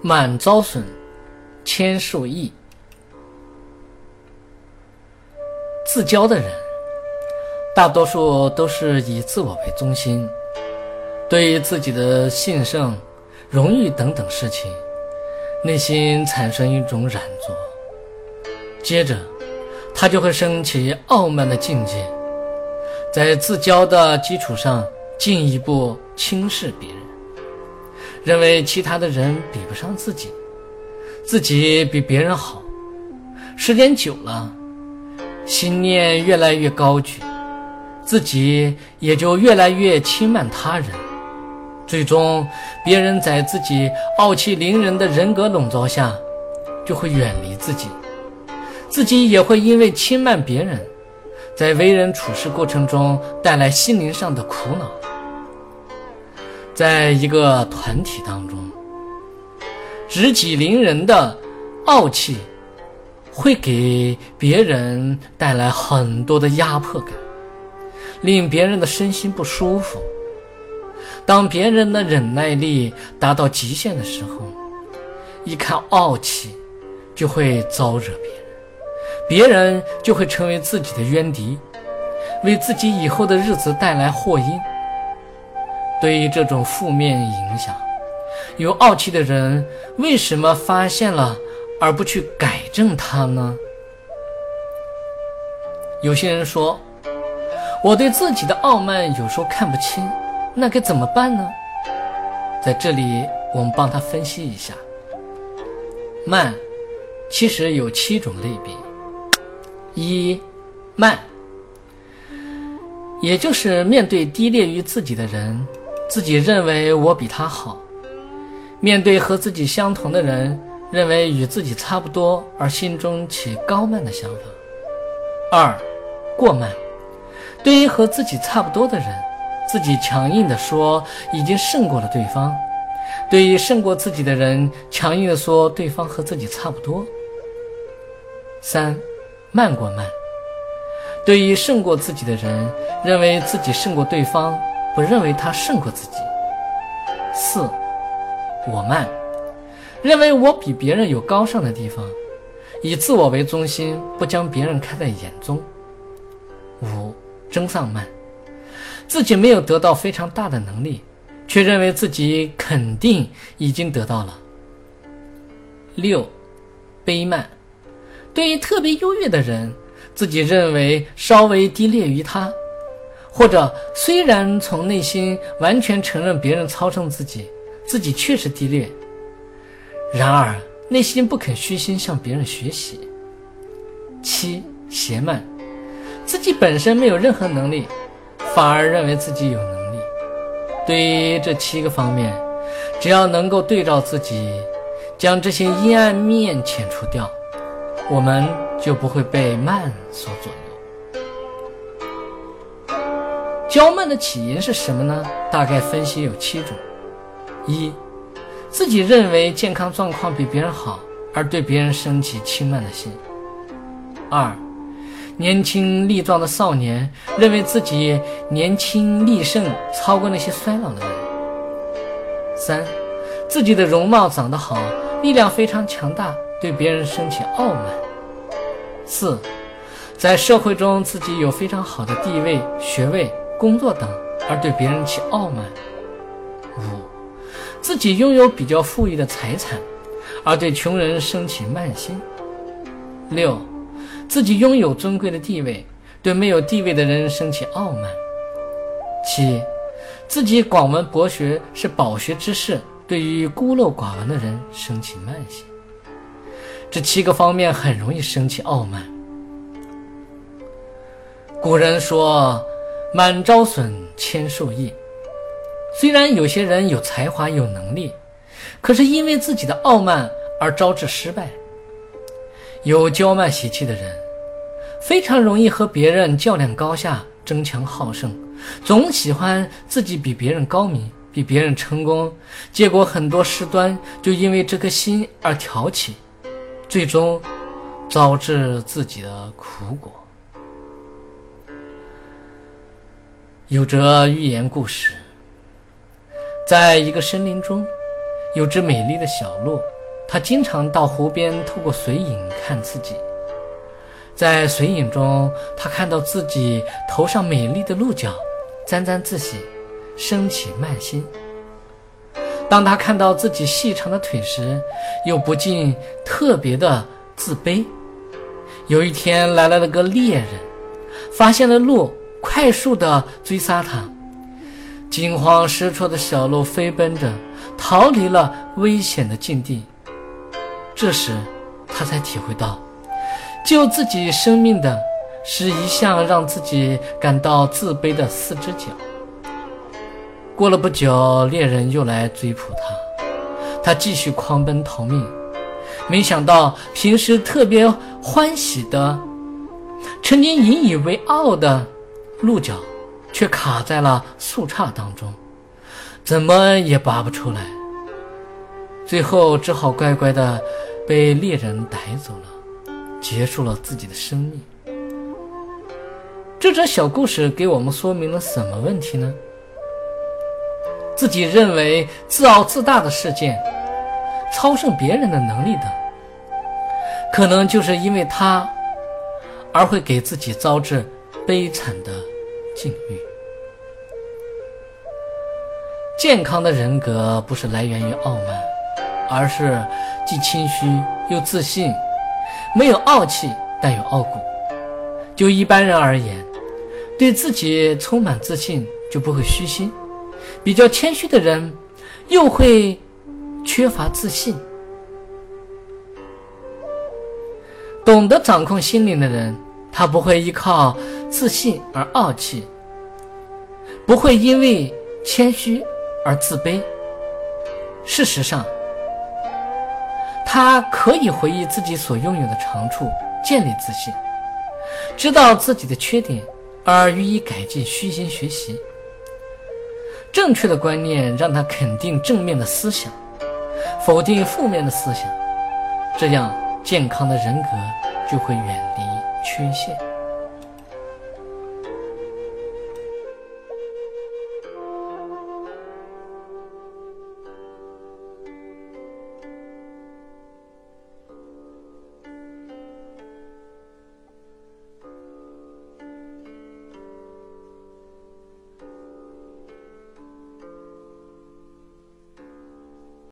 满招损，谦受益。自骄的人，大多数都是以自我为中心，对于自己的兴盛、荣誉等等事情，内心产生一种染着，接着他就会升起傲慢的境界，在自骄的基础上进一步轻视别人。认为其他的人比不上自己，自己比别人好，时间久了，心念越来越高举，自己也就越来越轻慢他人，最终，别人在自己傲气凌人的人格笼罩下，就会远离自己，自己也会因为轻慢别人，在为人处事过程中带来心灵上的苦恼。在一个团体当中，直己凌人的傲气会给别人带来很多的压迫感，令别人的身心不舒服。当别人的忍耐力达到极限的时候，一看傲气，就会招惹别人，别人就会成为自己的冤敌，为自己以后的日子带来祸因。对于这种负面影响，有傲气的人为什么发现了而不去改正它呢？有些人说，我对自己的傲慢有时候看不清，那该怎么办呢？在这里，我们帮他分析一下，慢其实有七种类别。一，慢，也就是面对低劣于自己的人。自己认为我比他好，面对和自己相同的人，认为与自己差不多，而心中起高慢的想法。二，过慢，对于和自己差不多的人，自己强硬的说已经胜过了对方；对于胜过自己的人，强硬的说对方和自己差不多。三，慢过慢，对于胜过自己的人，认为自己胜过对方。我认为他胜过自己。四，我慢，认为我比别人有高尚的地方，以自我为中心，不将别人看在眼中。五，争上慢，自己没有得到非常大的能力，却认为自己肯定已经得到了。六，卑慢，对于特别优越的人，自己认为稍微低劣于他。或者虽然从内心完全承认别人操胜自己，自己确实低劣，然而内心不肯虚心向别人学习。七邪慢，自己本身没有任何能力，反而认为自己有能力。对于这七个方面，只要能够对照自己，将这些阴暗面遣除掉，我们就不会被慢所左右。骄慢的起因是什么呢？大概分析有七种：一，自己认为健康状况比别人好，而对别人升起轻慢的心；二，年轻力壮的少年认为自己年轻力盛，超过那些衰老的人；三，自己的容貌长得好，力量非常强大，对别人升起傲慢；四，在社会中自己有非常好的地位、学位。工作等，而对别人起傲慢；五，自己拥有比较富裕的财产，而对穷人升起慢心；六，自己拥有尊贵的地位，对没有地位的人升起傲慢；七，自己广闻博学是饱学之士，对于孤陋寡闻的人升起慢心。这七个方面很容易升起傲慢。古人说。满招损，谦受益。虽然有些人有才华、有能力，可是因为自己的傲慢而招致失败。有骄慢习气的人，非常容易和别人较量高下、争强好胜，总喜欢自己比别人高明、比别人成功，结果很多事端就因为这颗心而挑起，最终招致自己的苦果。有着寓言故事，在一个森林中，有只美丽的小鹿，它经常到湖边透过水影看自己。在水影中，它看到自己头上美丽的鹿角，沾沾自喜，升起慢心。当他看到自己细长的腿时，又不禁特别的自卑。有一天，来了个猎人，发现了鹿，快速的追杀他。惊慌失措的小鹿飞奔着逃离了危险的境地。这时，他才体会到，救自己生命的是一项让自己感到自卑的四只脚。过了不久，猎人又来追捕他，他继续狂奔逃命。没想到，平时特别欢喜的、曾经引以为傲的鹿角，却卡在了树杈当中，怎么也拔不出来。最后，只好乖乖的被猎人逮走了，结束了自己的生命。这则小故事给我们说明了什么问题呢？自己认为自傲自大的事件，超胜别人的能力的，可能就是因为他，而会给自己招致悲惨的境遇。健康的人格不是来源于傲慢，而是既谦虚又自信，没有傲气，但有傲骨。就一般人而言，对自己充满自信，就不会虚心。比较谦虚的人，又会缺乏自信；懂得掌控心灵的人，他不会依靠自信而傲气，不会因为谦虚而自卑。事实上，他可以回忆自己所拥有的长处，建立自信，知道自己的缺点而予以改进，虚心学习。正确的观念让他肯定正面的思想，否定负面的思想，这样健康的人格就会远离缺陷。